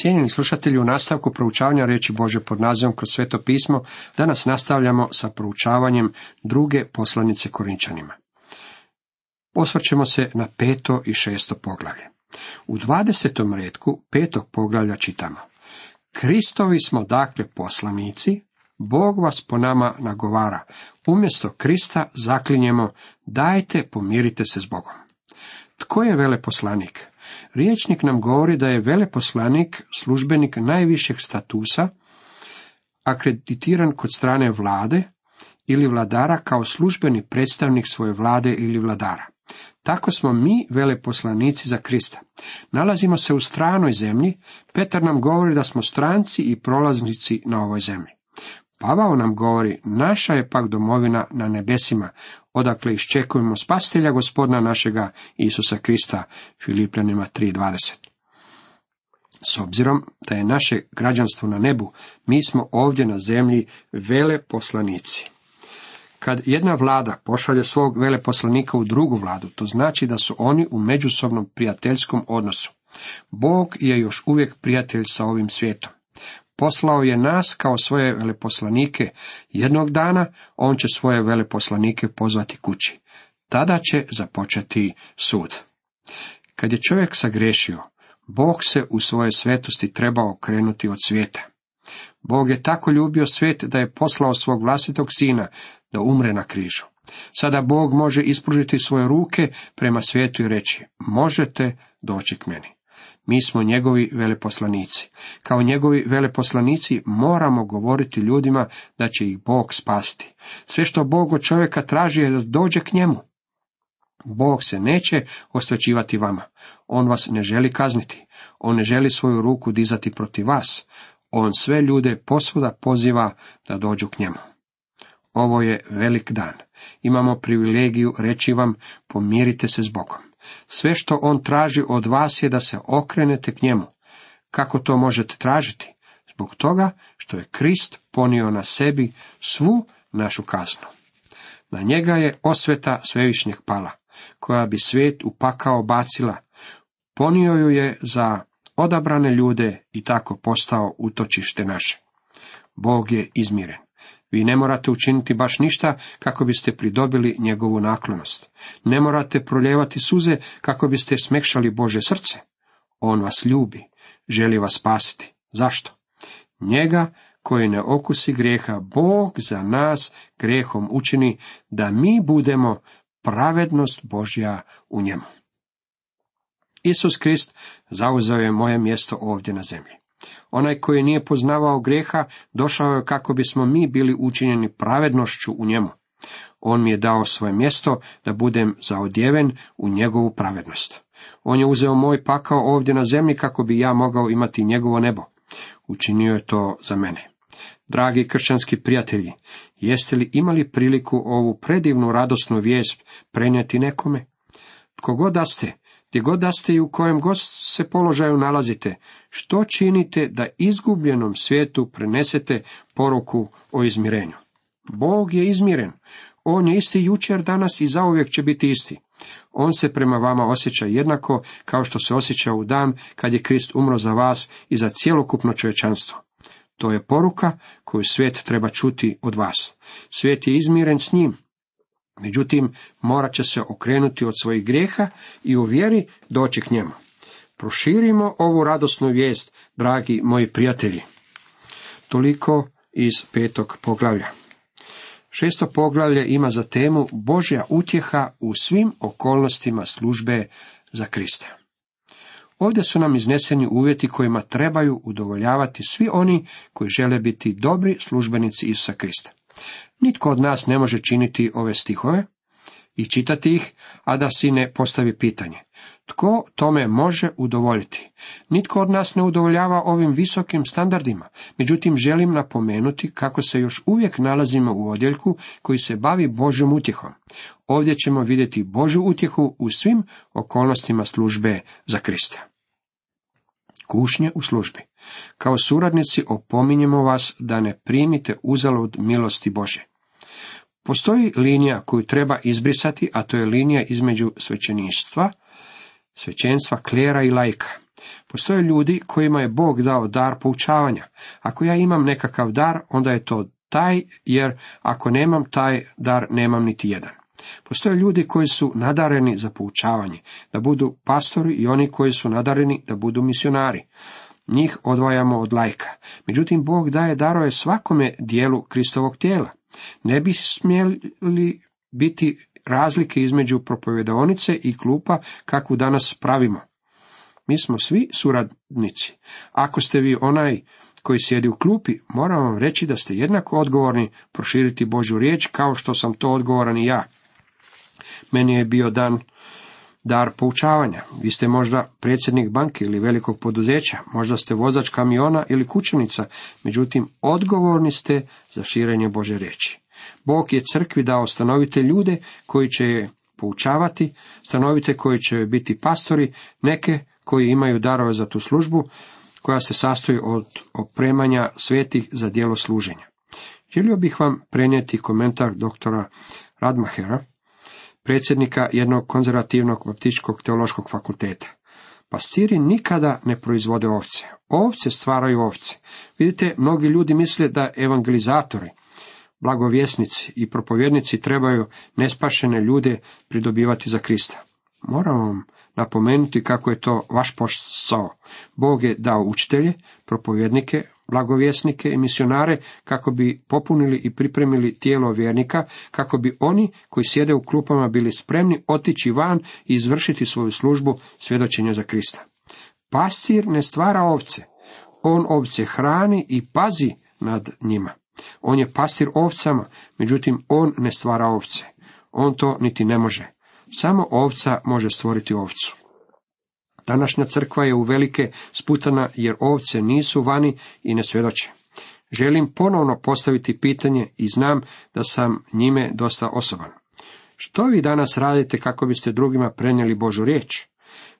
Cijenjeni slušatelji, u nastavku proučavanja reći Bože pod nazivom kroz sveto pismo, danas nastavljamo sa proučavanjem druge poslanice Korinčanima. Osvrćemo se na peto i šesto poglavlje. U dvadesetom redku petog poglavlja čitamo. Kristovi smo dakle poslanici, Bog vas po nama nagovara. Umjesto Krista zaklinjemo, dajte pomirite se s Bogom. Tko je veleposlanik? Riječnik nam govori da je veleposlanik službenik najvišeg statusa, akreditiran kod strane vlade ili vladara kao službeni predstavnik svoje vlade ili vladara. Tako smo mi veleposlanici za Krista. Nalazimo se u stranoj zemlji, Petar nam govori da smo stranci i prolaznici na ovoj zemlji. Pavao nam govori, naša je pak domovina na nebesima, odakle iščekujemo spastelja gospodina našega Isusa Krista, Filipljanima 3.20. S obzirom da je naše građanstvo na nebu, mi smo ovdje na zemlji veleposlanici. Kad jedna vlada pošalje svog veleposlanika u drugu vladu, to znači da su oni u međusobnom prijateljskom odnosu. Bog je još uvijek prijatelj sa ovim svijetom. Poslao je nas kao svoje veleposlanike. Jednog dana on će svoje veleposlanike pozvati kući. Tada će započeti sud. Kad je čovjek sagrešio, Bog se u svojoj svetosti trebao okrenuti od svijeta. Bog je tako ljubio svijet da je poslao svog vlastitog sina da umre na križu. Sada Bog može ispružiti svoje ruke prema svijetu i reći, možete doći k meni. Mi smo njegovi veleposlanici. Kao njegovi veleposlanici moramo govoriti ljudima da će ih Bog spasti. Sve što Bog od čovjeka traži je da dođe k njemu. Bog se neće osvećivati vama. On vas ne želi kazniti. On ne želi svoju ruku dizati protiv vas. On sve ljude posvuda poziva da dođu k njemu. Ovo je velik dan. Imamo privilegiju reći vam, pomirite se s Bogom. Sve što on traži od vas je da se okrenete k njemu. Kako to možete tražiti? Zbog toga što je Krist ponio na sebi svu našu kaznu. Na njega je osveta svevišnjeg pala, koja bi svijet upakao bacila. Ponio ju je za odabrane ljude i tako postao utočište naše. Bog je izmiren. Vi ne morate učiniti baš ništa kako biste pridobili njegovu naklonost. Ne morate proljevati suze kako biste smekšali Bože srce. On vas ljubi, želi vas spasiti. Zašto? Njega koji ne okusi grijeha, Bog za nas grehom učini da mi budemo pravednost Božja u njemu. Isus Krist zauzeo je moje mjesto ovdje na zemlji. Onaj koji nije poznavao greha, došao je kako bismo mi bili učinjeni pravednošću u njemu. On mi je dao svoje mjesto da budem zaodjeven u njegovu pravednost. On je uzeo moj pakao ovdje na zemlji kako bi ja mogao imati njegovo nebo. Učinio je to za mene. Dragi kršćanski prijatelji, jeste li imali priliku ovu predivnu radosnu vijest prenijeti nekome? Tko god da ste, gdje god da ste i u kojem god se položaju nalazite, što činite da izgubljenom svijetu prenesete poruku o izmirenju? Bog je izmiren. On je isti jučer, danas i zauvijek će biti isti. On se prema vama osjeća jednako kao što se osjeća u dan kad je Krist umro za vas i za cjelokupno čovječanstvo. To je poruka koju svijet treba čuti od vas. Svijet je izmiren s njim, Međutim, morat će se okrenuti od svojih grijeha i u vjeri doći k njemu. Proširimo ovu radosnu vijest, dragi moji prijatelji. Toliko iz petog poglavlja. Šesto poglavlje ima za temu Božja utjeha u svim okolnostima službe za Krista. Ovdje su nam izneseni uvjeti kojima trebaju udovoljavati svi oni koji žele biti dobri službenici Isusa Krista. Nitko od nas ne može činiti ove stihove i čitati ih, a da si ne postavi pitanje. Tko tome može udovoljiti? Nitko od nas ne udovoljava ovim visokim standardima, međutim želim napomenuti kako se još uvijek nalazimo u odjeljku koji se bavi Božjom utjehom. Ovdje ćemo vidjeti Božju utjehu u svim okolnostima službe za Krista. Kušnje u službi. Kao suradnici opominjemo vas da ne primite uzalud milosti Bože. Postoji linija koju treba izbrisati, a to je linija između svećeništva, svećenstva, klera i lajka. Postoje ljudi kojima je Bog dao dar poučavanja. Ako ja imam nekakav dar, onda je to taj, jer ako nemam taj dar, nemam niti jedan. Postoje ljudi koji su nadareni za poučavanje, da budu pastori i oni koji su nadareni da budu misionari. Njih odvajamo od lajka. Međutim, Bog daje darove svakome dijelu Kristovog tijela. Ne bi smjeli biti razlike između propovjedaonice i klupa kakvu danas pravimo. Mi smo svi suradnici. Ako ste vi onaj koji sjedi u klupi, moram vam reći da ste jednako odgovorni proširiti Božju riječ kao što sam to odgovoran i ja. Meni je bio dan dar poučavanja. Vi ste možda predsjednik banke ili velikog poduzeća, možda ste vozač kamiona ili kućanica, međutim odgovorni ste za širenje Bože riječi. Bog je crkvi dao stanovite ljude koji će je poučavati, stanovite koji će biti pastori, neke koji imaju darove za tu službu, koja se sastoji od opremanja svetih za djelo služenja. Želio bih vam prenijeti komentar doktora Radmahera, predsjednika jednog konzervativnog baptističkog teološkog fakulteta. Pastiri nikada ne proizvode ovce. Ovce stvaraju ovce. Vidite, mnogi ljudi misle da evangelizatori, blagovjesnici i propovjednici trebaju nespašene ljude pridobivati za Krista. Moram vam napomenuti kako je to vaš posao. Bog je dao učitelje, propovjednike, blagovjesnike i misionare kako bi popunili i pripremili tijelo vjernika, kako bi oni koji sjede u klupama bili spremni otići van i izvršiti svoju službu svjedočenja za Krista. Pastir ne stvara ovce, on ovce hrani i pazi nad njima. On je pastir ovcama, međutim on ne stvara ovce. On to niti ne može. Samo ovca može stvoriti ovcu. Današnja crkva je u velike sputana jer ovce nisu vani i ne svjedoče. Želim ponovno postaviti pitanje i znam da sam njime dosta osoban. Što vi danas radite kako biste drugima prenijeli Božu riječ?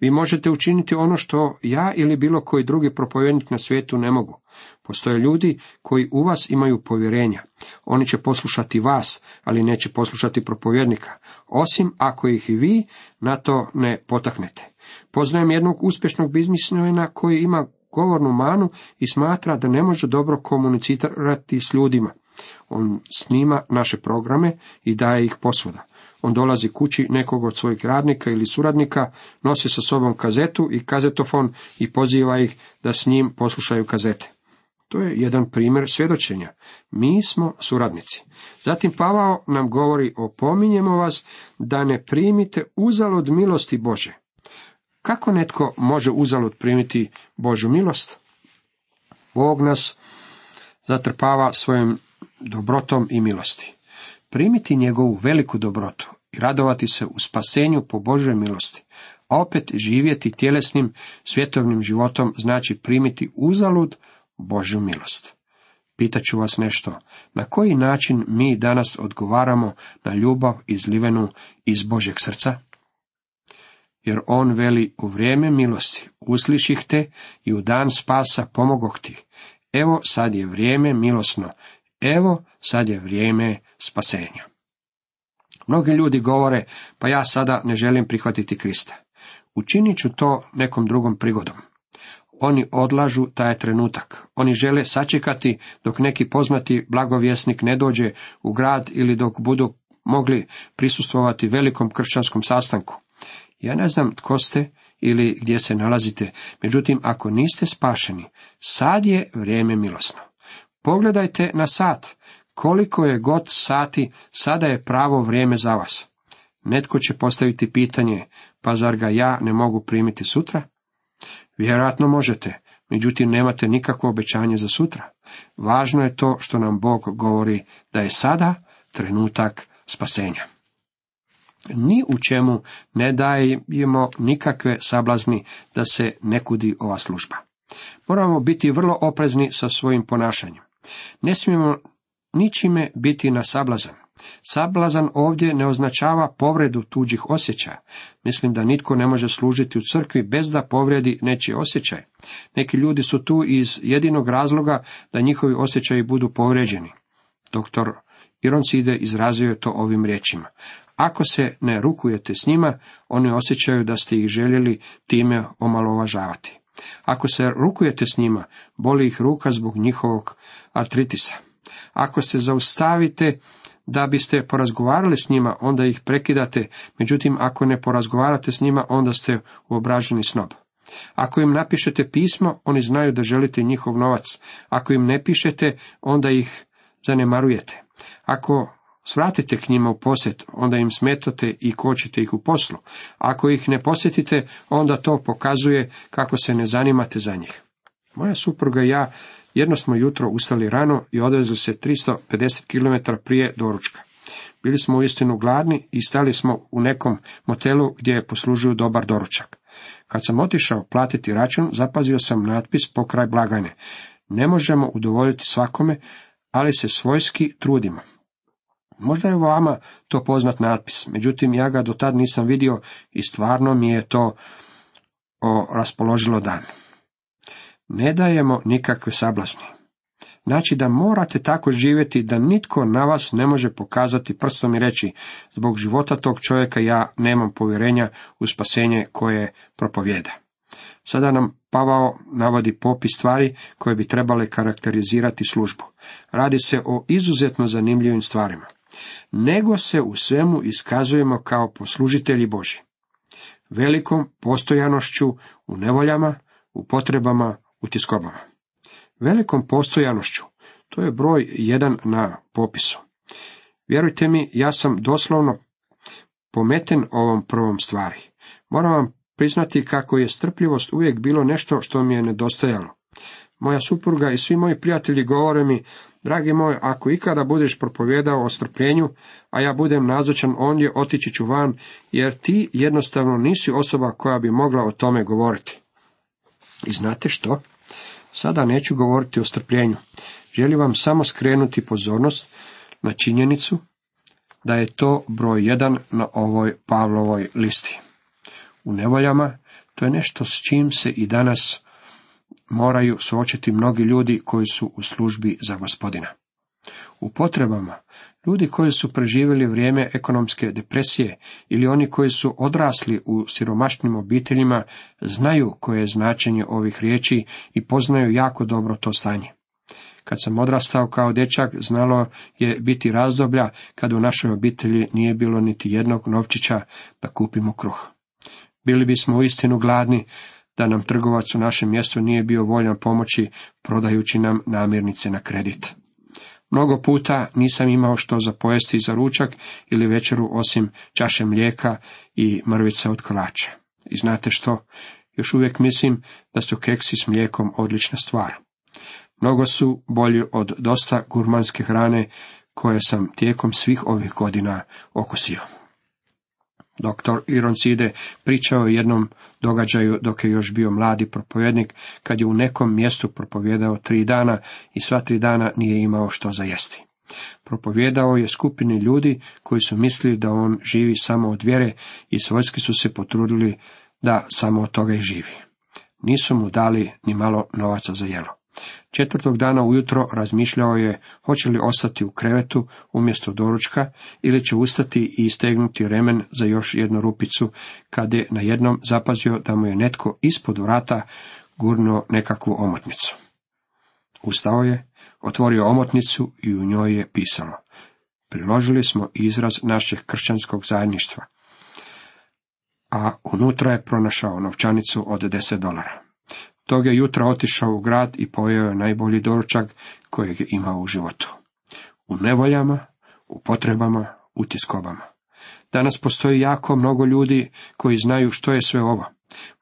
Vi možete učiniti ono što ja ili bilo koji drugi propovjednik na svijetu ne mogu. Postoje ljudi koji u vas imaju povjerenja. Oni će poslušati vas, ali neće poslušati propovjednika, osim ako ih i vi na to ne potaknete. Poznajem jednog uspješnog biznismena koji ima govornu manu i smatra da ne može dobro komunicirati s ljudima. On snima naše programe i daje ih posvuda. On dolazi kući nekog od svojih radnika ili suradnika, nosi sa sobom kazetu i kazetofon i poziva ih da s njim poslušaju kazete. To je jedan primjer svjedočenja. Mi smo suradnici. Zatim Pavao nam govori, opominjemo vas da ne primite uzalud milosti Bože. Kako netko može uzalud primiti Božu milost? Bog nas zatrpava svojim dobrotom i milosti. Primiti njegovu veliku dobrotu i radovati se u spasenju po Božoj milosti, a opet živjeti tjelesnim svjetovnim životom znači primiti uzalud Božju milost. Pitaću vas nešto, na koji način mi danas odgovaramo na ljubav izlivenu iz Božeg srca? Jer on veli u vrijeme milosti, usliših te i u dan spasa pomogoh ti. Evo sad je vrijeme milosno, evo sad je vrijeme spasenja. Mnogi ljudi govore, pa ja sada ne želim prihvatiti Krista. Učinit ću to nekom drugom prigodom. Oni odlažu taj trenutak. Oni žele sačekati dok neki poznati blagovjesnik ne dođe u grad ili dok budu mogli prisustvovati velikom kršćanskom sastanku. Ja ne znam tko ste ili gdje se nalazite, međutim ako niste spašeni, sad je vrijeme milosno. Pogledajte na sat, koliko je god sati, sada je pravo vrijeme za vas. Netko će postaviti pitanje, pa zar ga ja ne mogu primiti sutra? Vjerojatno možete, međutim nemate nikakvo obećanje za sutra. Važno je to što nam Bog govori da je sada trenutak spasenja. Ni u čemu ne dajemo nikakve sablazni da se ne kudi ova služba. Moramo biti vrlo oprezni sa svojim ponašanjem. Ne smijemo ničime biti na sablazan. Sablazan ovdje ne označava povredu tuđih osjećaja. Mislim da nitko ne može služiti u crkvi bez da povredi nečiji osjećaj. Neki ljudi su tu iz jedinog razloga da njihovi osjećaji budu povređeni. Doktor Ironside izrazio je to ovim riječima. Ako se ne rukujete s njima, oni osjećaju da ste ih željeli time omalovažavati. Ako se rukujete s njima, boli ih ruka zbog njihovog artritisa. Ako se zaustavite da biste porazgovarali s njima, onda ih prekidate, međutim ako ne porazgovarate s njima, onda ste uobraženi snob. Ako im napišete pismo, oni znaju da želite njihov novac. Ako im ne pišete, onda ih zanemarujete. Ako svratite k njima u posjet, onda im smetate i kočite ih u poslu. Ako ih ne posjetite, onda to pokazuje kako se ne zanimate za njih. Moja supruga i ja jedno smo jutro ustali rano i odvezli se 350 km prije doručka. Bili smo uistinu gladni i stali smo u nekom motelu gdje poslužuju dobar doručak. Kad sam otišao platiti račun, zapazio sam natpis pokraj blagajne. Ne možemo udovoljiti svakome, ali se svojski trudimo. Možda je vama to poznat natpis, međutim ja ga do tad nisam vidio i stvarno mi je to o, raspoložilo dan. Ne dajemo nikakve sablasni. Znači da morate tako živjeti da nitko na vas ne može pokazati prstom i reći zbog života tog čovjeka ja nemam povjerenja u spasenje koje propovjeda. Sada nam Pavao navodi popis stvari koje bi trebale karakterizirati službu. Radi se o izuzetno zanimljivim stvarima. Nego se u svemu iskazujemo kao poslužitelji Boži. Velikom postojanošću u nevoljama, u potrebama, u tiskobama. Velikom postojanošću, to je broj jedan na popisu. Vjerujte mi, ja sam doslovno pometen ovom prvom stvari. Moram vam priznati kako je strpljivost uvijek bilo nešto što mi je nedostajalo. Moja supruga i svi moji prijatelji govore mi, dragi moj, ako ikada budeš propovjedao o strpljenju, a ja budem nazočan ondje, otići ću van, jer ti jednostavno nisi osoba koja bi mogla o tome govoriti. I znate što? Sada neću govoriti o strpljenju. Želim vam samo skrenuti pozornost na činjenicu da je to broj jedan na ovoj Pavlovoj listi. U nevoljama to je nešto s čim se i danas moraju suočiti mnogi ljudi koji su u službi za gospodina. U potrebama, ljudi koji su preživjeli vrijeme ekonomske depresije ili oni koji su odrasli u siromašnim obiteljima znaju koje je značenje ovih riječi i poznaju jako dobro to stanje. Kad sam odrastao kao dječak, znalo je biti razdoblja kad u našoj obitelji nije bilo niti jednog novčića da kupimo kruh. Bili bismo uistinu gladni da nam trgovac u našem mjestu nije bio voljan pomoći prodajući nam namirnice na kredit. Mnogo puta nisam imao što za pojesti za ručak ili večeru osim čaše mlijeka i mrvica od kolača. I znate što? Još uvijek mislim da su keksi s mlijekom odlična stvar. Mnogo su bolji od dosta gurmanske hrane koje sam tijekom svih ovih godina okusio. Doktor Ironside pričao o jednom događaju dok je još bio mladi propovjednik, kad je u nekom mjestu propovjedao tri dana i sva tri dana nije imao što za jesti. Propovjedao je skupini ljudi koji su mislili da on živi samo od vjere i svojski su se potrudili da samo od toga i živi. Nisu mu dali ni malo novaca za jelo. Četvrtog dana ujutro razmišljao je hoće li ostati u krevetu umjesto doručka ili će ustati i stegnuti remen za još jednu rupicu, kad je na jednom zapazio da mu je netko ispod vrata gurnuo nekakvu omotnicu. Ustao je, otvorio omotnicu i u njoj je pisalo. Priložili smo izraz našeg kršćanskog zajedništva, a unutra je pronašao novčanicu od deset dolara. Tog je jutra otišao u grad i pojeo je najbolji doručak kojeg je imao u životu. U nevoljama, u potrebama, u tiskobama. Danas postoji jako mnogo ljudi koji znaju što je sve ovo.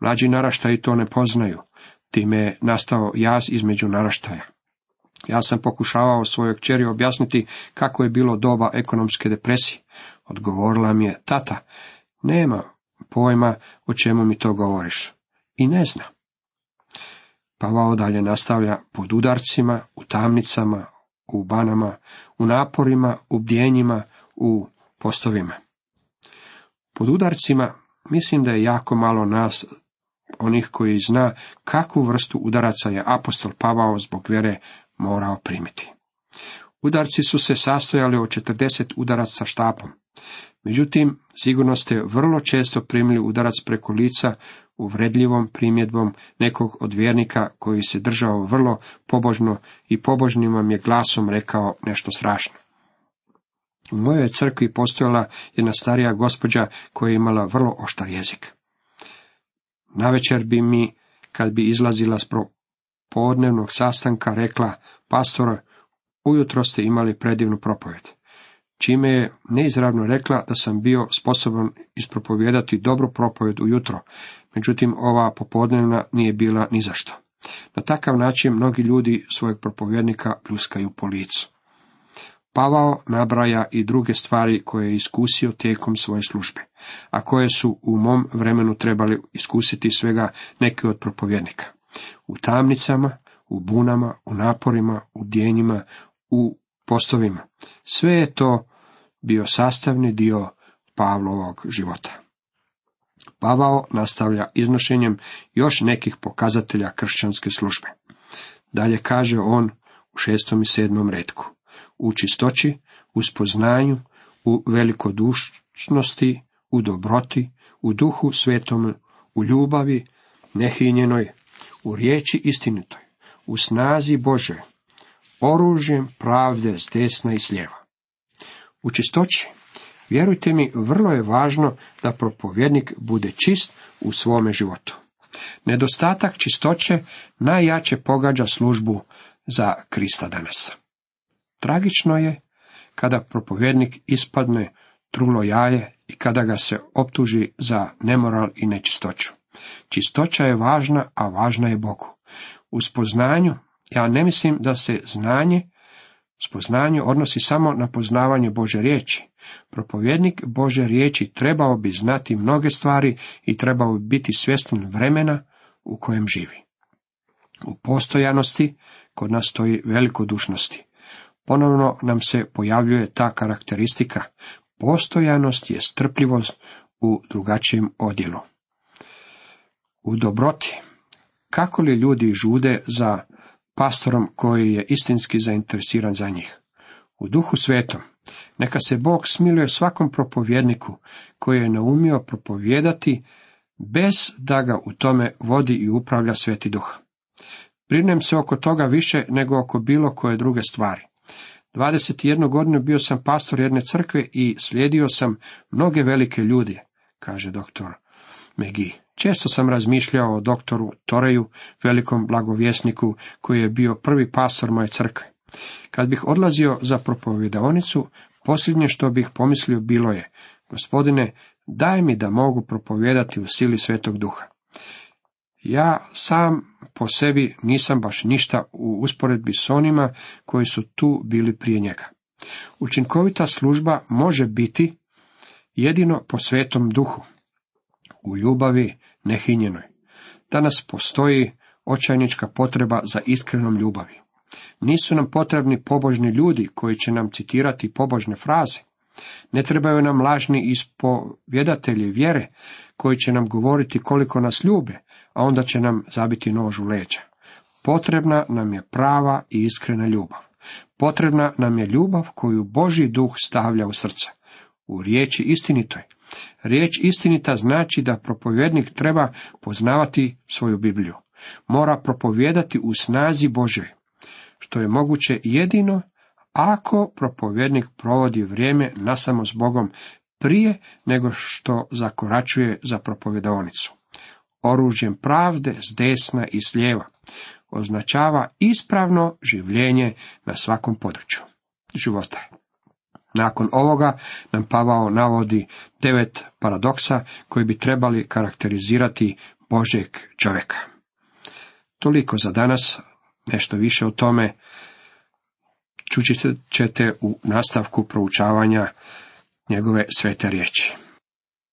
Mlađi naraštaji to ne poznaju. Time je nastao jaz između naraštaja. Ja sam pokušavao svojoj kćeri objasniti kako je bilo doba ekonomske depresije. Odgovorila mi je, tata, nema pojma o čemu mi to govoriš. I ne zna. Pavao dalje nastavlja pod udarcima, u tamnicama, u banama, u naporima, u bdjenjima, u postovima. Pod udarcima mislim da je jako malo nas, onih koji zna kakvu vrstu udaraca je apostol Pavao zbog vjere morao primiti. Udarci su se sastojali od 40 udaraca štapom. Međutim, sigurno ste vrlo često primili udarac preko lica uvredljivom primjedbom nekog od vjernika koji se držao vrlo pobožno i pobožnim vam je glasom rekao nešto strašno. U mojoj crkvi postojala jedna starija gospođa koja je imala vrlo oštar jezik. Navečer bi mi, kad bi izlazila s podnevnog sastanka, rekla, pastor, ujutro ste imali predivnu propovjed čime je neizravno rekla da sam bio sposoban ispropovjedati dobru propovjed ujutro, međutim ova popodnevna nije bila ni zašto. Na takav način mnogi ljudi svojeg propovjednika pljuskaju po licu. Pavao nabraja i druge stvari koje je iskusio tijekom svoje službe, a koje su u mom vremenu trebali iskusiti svega neki od propovjednika. U tamnicama, u bunama, u naporima, u djenjima, u postovima. Sve je to bio sastavni dio Pavlovog života. Pavao nastavlja iznošenjem još nekih pokazatelja kršćanske službe. Dalje kaže on u šestom i sedmom redku. U čistoći, u spoznanju, u velikodušnosti, u dobroti, u duhu svetom, u ljubavi, nehinjenoj, u riječi istinitoj, u snazi Bože, oružjem pravde s desna i s lijeva u čistoći. Vjerujte mi, vrlo je važno da propovjednik bude čist u svome životu. Nedostatak čistoće najjače pogađa službu za Krista danas. Tragično je kada propovjednik ispadne trulo jaje i kada ga se optuži za nemoral i nečistoću. Čistoća je važna, a važna je Bogu. U spoznanju ja ne mislim da se znanje Spoznanje odnosi samo na poznavanje Bože riječi. Propovjednik Bože riječi trebao bi znati mnoge stvari i trebao bi biti svjestan vremena u kojem živi. U postojanosti kod nas stoji velikodušnosti. Ponovno nam se pojavljuje ta karakteristika. Postojanost je strpljivost u drugačijem odjelu. U dobroti. Kako li ljudi žude za pastorom koji je istinski zainteresiran za njih. U duhu svetom, neka se Bog smiluje svakom propovjedniku koji je naumio propovijedati bez da ga u tome vodi i upravlja sveti duh. Brinem se oko toga više nego oko bilo koje druge stvari. 21 godinu bio sam pastor jedne crkve i slijedio sam mnoge velike ljudi, kaže doktor Megi. Često sam razmišljao o doktoru Toreju, velikom blagovjesniku, koji je bio prvi pastor moje crkve. Kad bih odlazio za propovjedaonicu, posljednje što bih pomislio bilo je, gospodine, daj mi da mogu propovjedati u sili svetog duha. Ja sam po sebi nisam baš ništa u usporedbi s onima koji su tu bili prije njega. Učinkovita služba može biti jedino po svetom duhu u ljubavi nehinjenoj. Danas postoji očajnička potreba za iskrenom ljubavi. Nisu nam potrebni pobožni ljudi koji će nam citirati pobožne fraze. Ne trebaju nam lažni ispovjedatelji vjere koji će nam govoriti koliko nas ljube, a onda će nam zabiti nož u leđa. Potrebna nam je prava i iskrena ljubav. Potrebna nam je ljubav koju Boži duh stavlja u srce. U riječi istinitoj Riječ istinita znači da propovjednik treba poznavati svoju Bibliju. Mora propovijedati u snazi Bože, što je moguće jedino ako propovjednik provodi vrijeme nasamo s Bogom prije nego što zakoračuje za propovjedaonicu. Oružjem pravde s desna i s lijeva označava ispravno življenje na svakom području života. Nakon ovoga nam Pavao navodi devet paradoksa koji bi trebali karakterizirati Božeg čovjeka. Toliko za danas, nešto više o tome čućite ćete u nastavku proučavanja njegove svete riječi.